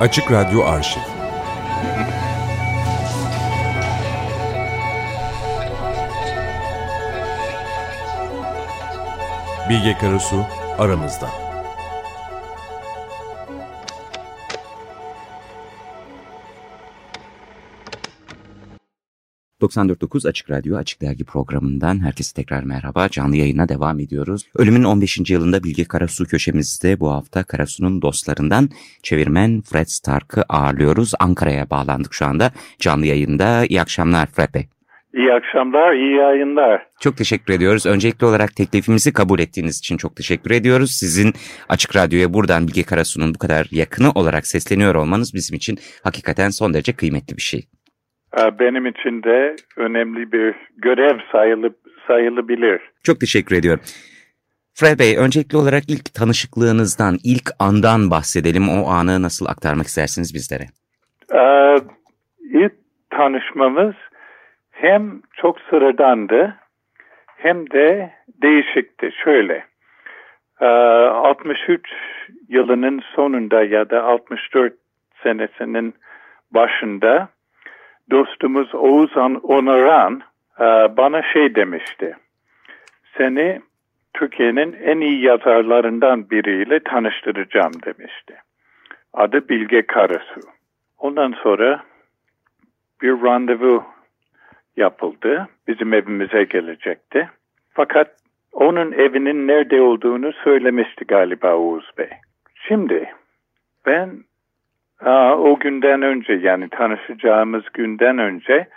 Açık Radyo Arşiv Bilge Karasu aramızda. 94.9 Açık Radyo Açık Dergi programından herkese tekrar merhaba. Canlı yayına devam ediyoruz. Ölümün 15. yılında Bilge Karasu köşemizde bu hafta Karasu'nun dostlarından çevirmen Fred Stark'ı ağırlıyoruz. Ankara'ya bağlandık şu anda canlı yayında. İyi akşamlar Fred Bey. İyi akşamlar, iyi yayınlar. Çok teşekkür ediyoruz. Öncelikli olarak teklifimizi kabul ettiğiniz için çok teşekkür ediyoruz. Sizin Açık Radyo'ya buradan Bilge Karasu'nun bu kadar yakını olarak sesleniyor olmanız bizim için hakikaten son derece kıymetli bir şey. Ee, benim için de önemli bir görev sayılıp sayılabilir. Çok teşekkür ediyorum. Fred Bey, öncelikli olarak ilk tanışıklığınızdan, ilk andan bahsedelim. O anı nasıl aktarmak istersiniz bizlere? Ee, ilk tanışmamız hem çok sıradandı hem de değişikti. Şöyle, 63 ee, yılının sonunda ya da 64 senesinin başında dostumuz Oğuz Onaran e, bana şey demişti. Seni Türkiye'nin en iyi yazarlarından biriyle tanıştıracağım demişti. Adı Bilge Karasu. Ondan sonra bir randevu yapıldı. Bizim evimize gelecekti. Fakat onun evinin nerede olduğunu söylemişti galiba Oğuz Bey. Şimdi ben o günden önce yani tanışacağımız günden önce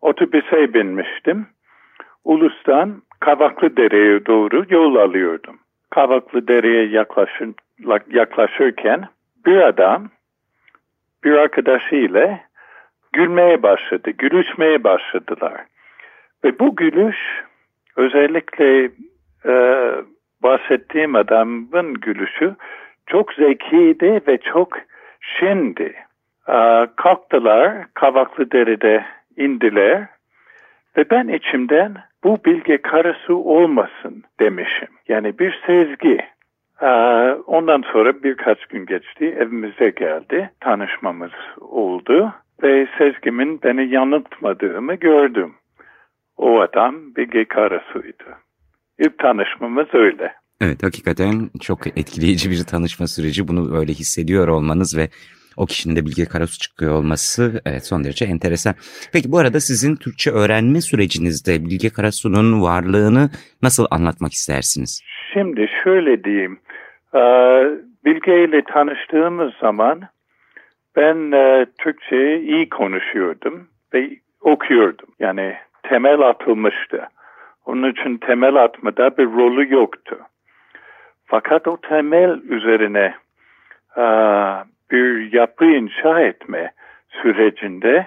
otobüse binmiştim. Ulus'tan Kavaklı Dere'ye doğru yol alıyordum. Kavaklı Dere'ye yaklaşır, yaklaşırken bir adam bir arkadaşıyla gülmeye başladı, gülüşmeye başladılar. Ve bu gülüş özellikle e, bahsettiğim adamın gülüşü çok zekiydi ve çok Şimdi e, kalktılar Kavaklı Derede indiler ve ben içimden bu bilge karısı olmasın demişim. Yani bir sezgi. E, ondan sonra birkaç gün geçti evimize geldi tanışmamız oldu ve sezgimin beni yanıltmadığımı gördüm. O adam bilge karısıydı. İlk tanışmamız öyle. Evet hakikaten çok etkileyici bir tanışma süreci. Bunu öyle hissediyor olmanız ve o kişinin de Bilge Karasu çıkıyor olması evet son derece enteresan. Peki bu arada sizin Türkçe öğrenme sürecinizde Bilge Karasu'nun varlığını nasıl anlatmak istersiniz? Şimdi şöyle diyeyim. E, Bilge ile tanıştığımız zaman ben e, Türkçeyi iyi konuşuyordum ve okuyordum. Yani temel atılmıştı. Onun için temel atmada bir rolü yoktu. Fakat o temel üzerine e, bir yapı inşa etme sürecinde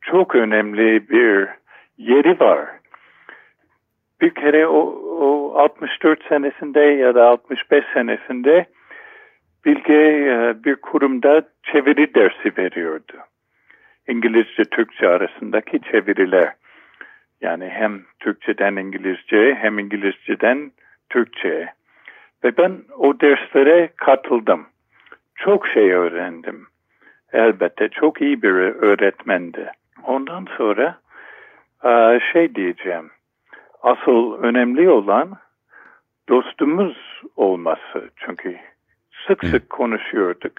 çok önemli bir yeri var. Bir kere o, o 64 senesinde ya da 65 senesinde Bilge e, bir kurumda çeviri dersi veriyordu. İngilizce Türkçe arasındaki çeviriler. Yani hem Türkçeden İngilizce hem İngilizceden Türkçe. Ve ben o derslere katıldım. Çok şey öğrendim. Elbette çok iyi bir öğretmendi. Ondan sonra e, şey diyeceğim. Asıl önemli olan dostumuz olması. Çünkü sık sık konuşuyorduk.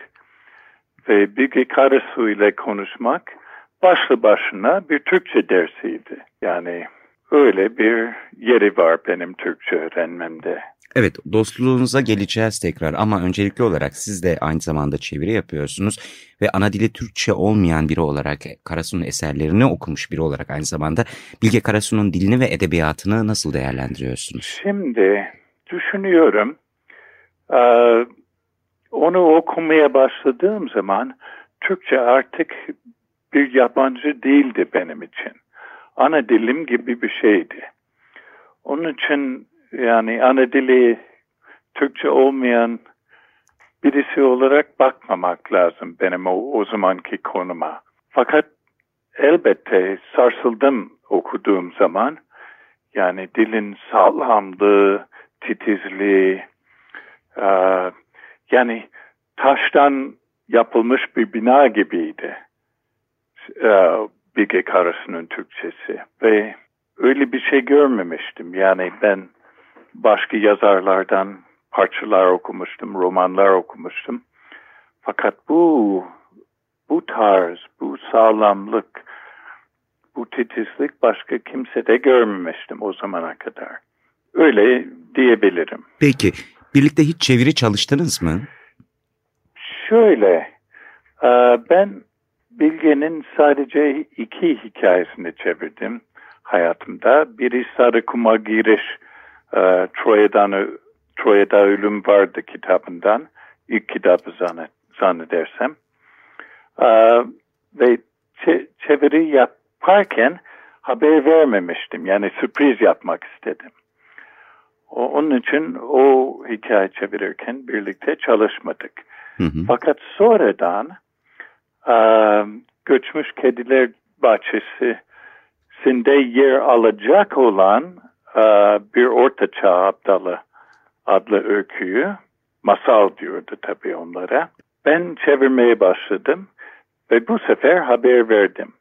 Ve Bilge Karasu ile konuşmak başlı başına bir Türkçe dersiydi. Yani öyle bir yeri var benim Türkçe öğrenmemde. Evet dostluğunuza geleceğiz tekrar ama öncelikli olarak siz de aynı zamanda çeviri yapıyorsunuz ve ana dili Türkçe olmayan biri olarak Karasu'nun eserlerini okumuş biri olarak aynı zamanda Bilge Karasu'nun dilini ve edebiyatını nasıl değerlendiriyorsunuz? Şimdi düşünüyorum onu okumaya başladığım zaman Türkçe artık bir yabancı değildi benim için. Ana dilim gibi bir şeydi. Onun için yani ana dili Türkçe olmayan birisi olarak bakmamak lazım benim o, o zamanki konuma. Fakat elbette sarsıldım okuduğum zaman. Yani dilin sağlamlığı, titizliği, e, yani taştan yapılmış bir bina gibiydi. Ee, Bilge Karasu'nun Türkçesi. Ve öyle bir şey görmemiştim. Yani ben başka yazarlardan parçalar okumuştum, romanlar okumuştum. Fakat bu bu tarz, bu sağlamlık, bu titizlik başka kimse de görmemiştim o zamana kadar. Öyle diyebilirim. Peki, birlikte hiç çeviri çalıştınız mı? Şöyle, ben Bilge'nin sadece iki hikayesini çevirdim hayatımda. Biri Sarı Kuma Giriş, e, Troya'dan, Troya'da Ölüm Vardı kitabından. ilk kitabı zannedersem. E, ve çeviri yaparken haber vermemiştim. Yani sürpriz yapmak istedim. O, onun için o hikaye çevirirken birlikte çalışmadık. Hı hı. Fakat sonradan göçmüş kediler bahçesinde yer alacak olan bir ortaçağ aptalı adlı öyküyü masal diyordu tabii onlara. Ben çevirmeye başladım ve bu sefer haber verdim.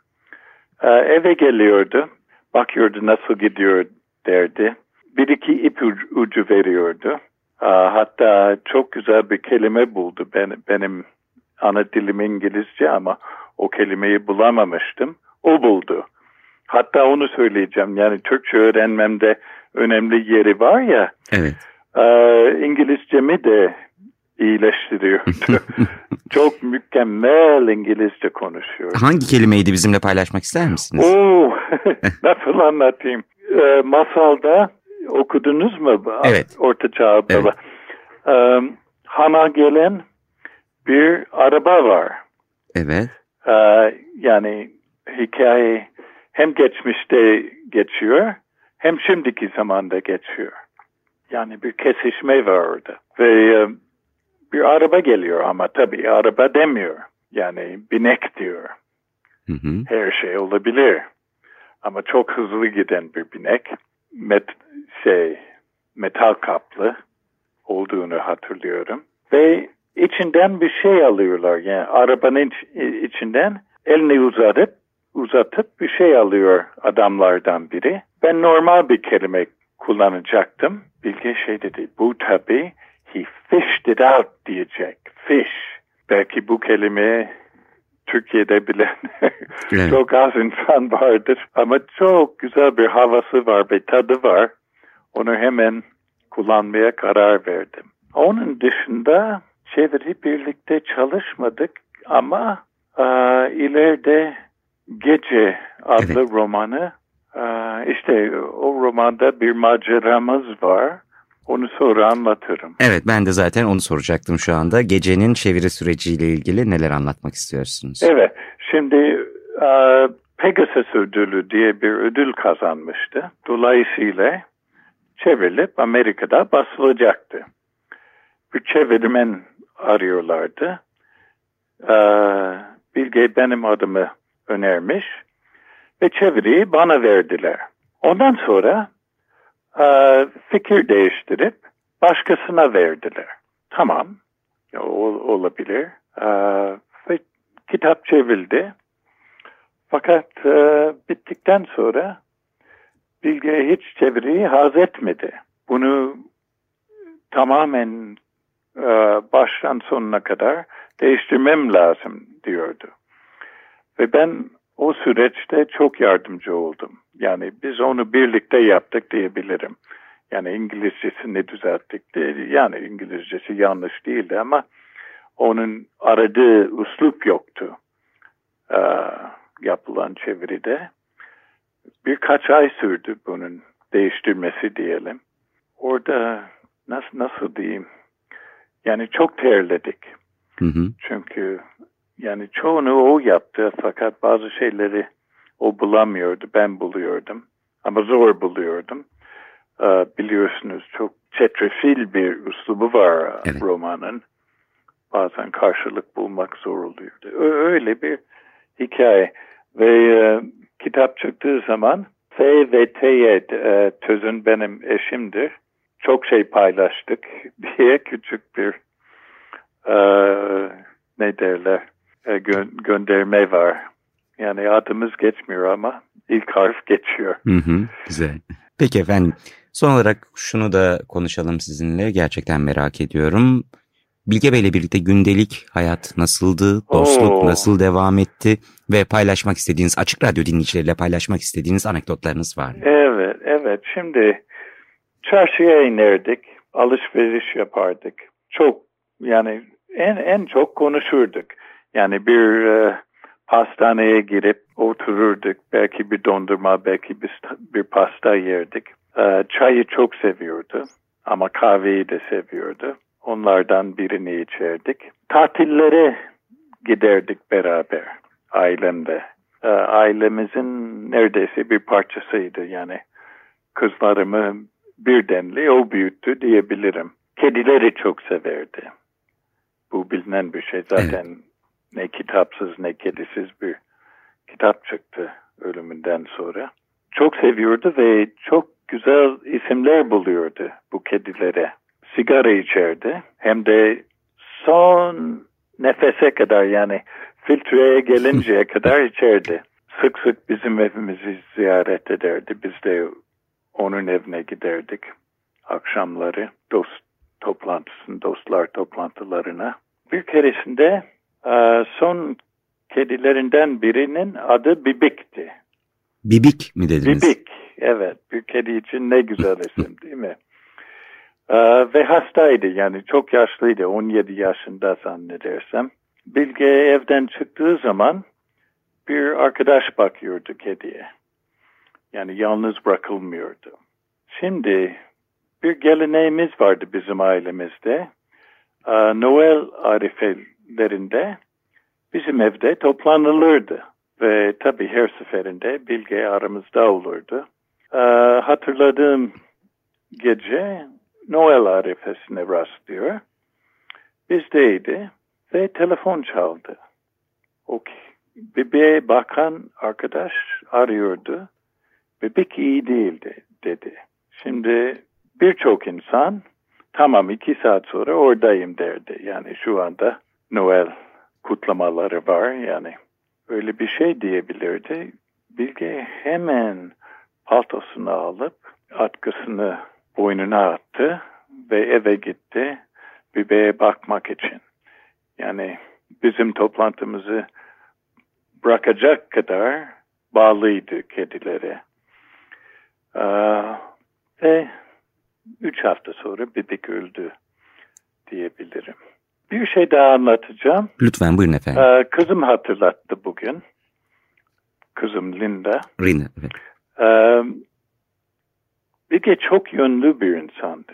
Eve geliyordu, bakıyordu nasıl gidiyor derdi. Bir iki ip ucu veriyordu. Hatta çok güzel bir kelime buldu. Ben, benim ana dilim İngilizce ama o kelimeyi bulamamıştım. O buldu. Hatta onu söyleyeceğim. Yani Türkçe öğrenmemde önemli yeri var ya. Evet. E, İngilizcemi de iyileştiriyordu. Çok mükemmel İngilizce konuşuyor. Hangi kelimeydi bizimle paylaşmak ister misiniz? Oo, nasıl anlatayım? E, masalda okudunuz mu? Evet. Orta Çağ evet. E, Hana gelen bir araba var. Evet. E, yani hikaye hem geçmişte geçiyor hem şimdiki zamanda geçiyor. Yani bir kesişme var orada. Ve e, bir araba geliyor ama tabii araba demiyor. Yani binek diyor. Hı hı. Her şey olabilir. Ama çok hızlı giden bir binek. Met, şey, metal kaplı olduğunu hatırlıyorum. Ve içinden bir şey alıyorlar. Yani arabanın içinden elini uzatıp uzatıp bir şey alıyor adamlardan biri. Ben normal bir kelime kullanacaktım. Bilge şey dedi. Bu tabii he fished it out diyecek. Fish. Belki bu kelime Türkiye'de bilen evet. çok az insan vardır. Ama çok güzel bir havası var, bir tadı var. Onu hemen kullanmaya karar verdim. Onun dışında çeviri birlikte çalışmadık ama e, ileride Gece adlı evet. romanı e, işte o romanda bir maceramız var. Onu sonra anlatırım. Evet ben de zaten onu soracaktım şu anda. Gecenin çeviri süreciyle ilgili neler anlatmak istiyorsunuz? Evet şimdi e, Pegasus ödülü diye bir ödül kazanmıştı. Dolayısıyla çevrilip Amerika'da basılacaktı. Bir çevirmen arıyorlardı. Ee, Bilge benim adımı önermiş ve çeviriyi bana verdiler. Ondan sonra e, fikir değiştirip başkasına verdiler. Tamam, ol, olabilir. E, ve kitap çevrildi. Fakat e, bittikten sonra Bilge hiç çeviriyi haz etmedi. Bunu tamamen e, baştan sonuna kadar değiştirmem lazım diyordu. Ve ben o süreçte çok yardımcı oldum. Yani biz onu birlikte yaptık diyebilirim. Yani İngilizcesini düzelttik. Yani İngilizcesi yanlış değildi ama onun aradığı uslup yoktu ee, yapılan çeviride. Birkaç ay sürdü bunun değiştirmesi diyelim. Orada nasıl nasıl diyeyim? Yani çok terledik. Hı hı. Çünkü yani çoğunu o yaptı fakat bazı şeyleri o bulamıyordu, ben buluyordum. Ama zor buluyordum. Ee, biliyorsunuz çok çetrefil bir üslubu var evet. romanın. Bazen karşılık bulmak zor oluyordu. Öyle bir hikaye. Ve e, kitap çıktığı zaman F ve T'ye e, Tözün benim eşimdir. Çok şey paylaştık diye küçük bir e, ne derler e, gö gönderme var. Yani adımız geçmiyor ama ilk harf geçiyor. Hı hı, güzel. Peki efendim son olarak şunu da konuşalım sizinle gerçekten merak ediyorum. Bilge Bey'le birlikte gündelik hayat nasıldı, dostluk Oo. nasıl devam etti ve paylaşmak istediğiniz, Açık Radyo dinleyicileriyle paylaşmak istediğiniz anekdotlarınız var mı? Evet, evet. Şimdi çarşıya inerdik, alışveriş yapardık. Çok yani en en çok konuşurduk. Yani bir e, pastaneye girip otururduk. Belki bir dondurma, belki bir, bir pasta yerdik. E, çayı çok seviyordu ama kahveyi de seviyordu. Onlardan birini içerdik. Tatillere giderdik beraber ailemde. E, ailemizin neredeyse bir parçasıydı yani. Kızlarımı birdenli o büyüttü diyebilirim. Kedileri çok severdi. Bu bilinen bir şey. Zaten evet. ne kitapsız ne kedisiz bir kitap çıktı ölümünden sonra. Çok seviyordu ve çok güzel isimler buluyordu bu kedilere. Sigara içerdi. Hem de son nefese kadar yani filtreye gelinceye kadar içerdi. Sık sık bizim evimizi ziyaret ederdi. Biz de onun evine giderdik akşamları dost toplantısın, dostlar toplantılarına. Bir keresinde e, son kedilerinden birinin adı Bibik'ti. Bibik mi dediniz? Bibik, evet. Bir kedi için ne güzel isim değil mi? Ee, ve hastaydı yani çok yaşlıydı 17 yaşında zannedersem. Bilge evden çıktığı zaman bir arkadaş bakıyordu kediye. Yani yalnız bırakılmıyordu. Şimdi bir geleneğimiz vardı bizim ailemizde. Ee, Noel arifelerinde bizim evde toplanılırdı. Ve tabii her seferinde Bilge aramızda olurdu. Ee, hatırladığım gece Noel arifesine rastlıyor. Bizdeydi ve telefon çaldı. O bebeğe bakan arkadaş arıyordu. Bebek iyi değildi dedi. Şimdi birçok insan tamam iki saat sonra oradayım derdi. Yani şu anda Noel kutlamaları var yani öyle bir şey diyebilirdi. Bilge hemen paltosunu alıp atkısını boynuna attı ve eve gitti bebeğe bakmak için. Yani bizim toplantımızı bırakacak kadar bağlıydı kedilere. Ee, ve üç hafta sonra bebek öldü diyebilirim. Bir şey daha anlatacağım. Lütfen buyurun efendim. Ee, kızım hatırlattı bugün. Kızım Linda. Linda, evet. Ee, Bilge çok yönlü bir insandı.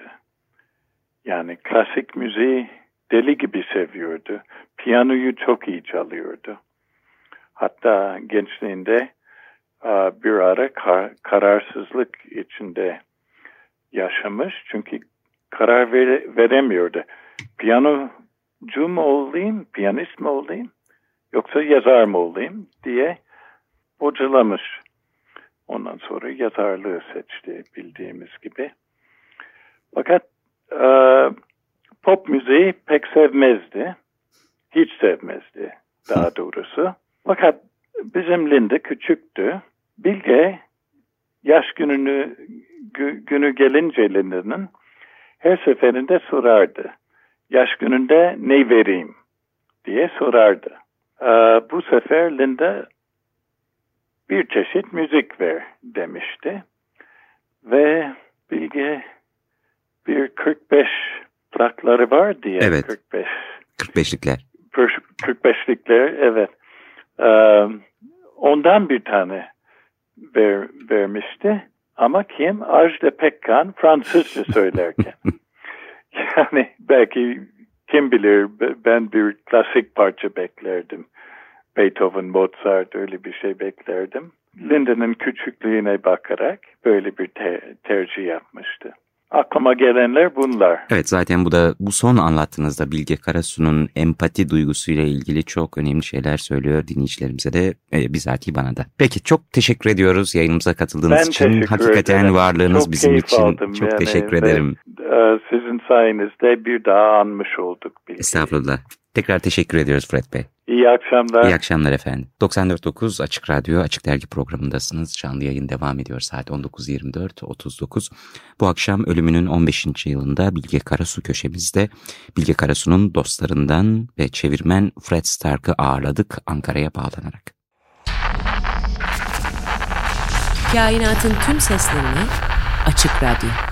Yani klasik müziği deli gibi seviyordu. Piyanoyu çok iyi çalıyordu. Hatta gençliğinde bir ara kararsızlık içinde yaşamış. Çünkü karar veremiyordu. Piyanocu mu olayım, piyanist mi olayım yoksa yazar mı olayım diye bocalamış. Ondan sonra yazarlığı seçti bildiğimiz gibi. Fakat e, pop müziği pek sevmezdi. Hiç sevmezdi daha doğrusu. Fakat bizim Linda küçüktü. Bilge yaş gününü günü gelince Linda'nın her seferinde sorardı. Yaş gününde ne vereyim diye sorardı. Ee, bu sefer Linda bir çeşit müzik ver demişti. Ve Bilge bir 45 plakları var diye. Evet. 45. 45'likler. 45'likler evet. Ee, ondan bir tane ver, vermişti. Ama kim? Ajda Pekkan Fransızca söylerken. yani belki kim bilir ben bir klasik parça beklerdim. Beethoven, Mozart öyle bir şey beklerdim. Linda'nın küçüklüğüne bakarak böyle bir te tercih yapmıştı. Aklıma gelenler bunlar. Evet zaten bu da bu son anlattığınızda Bilge Karasu'nun empati duygusuyla ilgili çok önemli şeyler söylüyor dinleyicilerimize de e, bizatihi bana da. Peki çok teşekkür ediyoruz yayınımıza katıldığınız ben için. Hakikaten ederim. varlığınız çok bizim için aldım çok yani teşekkür ederim. Ve, sizin sayenizde bir daha anmış olduk. Bilgi. Estağfurullah. Tekrar teşekkür ediyoruz Fred Bey. İyi akşamlar. İyi akşamlar efendim. 94.9 Açık Radyo, Açık Dergi programındasınız. Canlı yayın devam ediyor saat 19.24.39. Bu akşam ölümünün 15. yılında Bilge Karasu köşemizde Bilge Karasu'nun dostlarından ve çevirmen Fred Stark'ı ağırladık Ankara'ya bağlanarak. Kainatın tüm seslerini Açık Radyo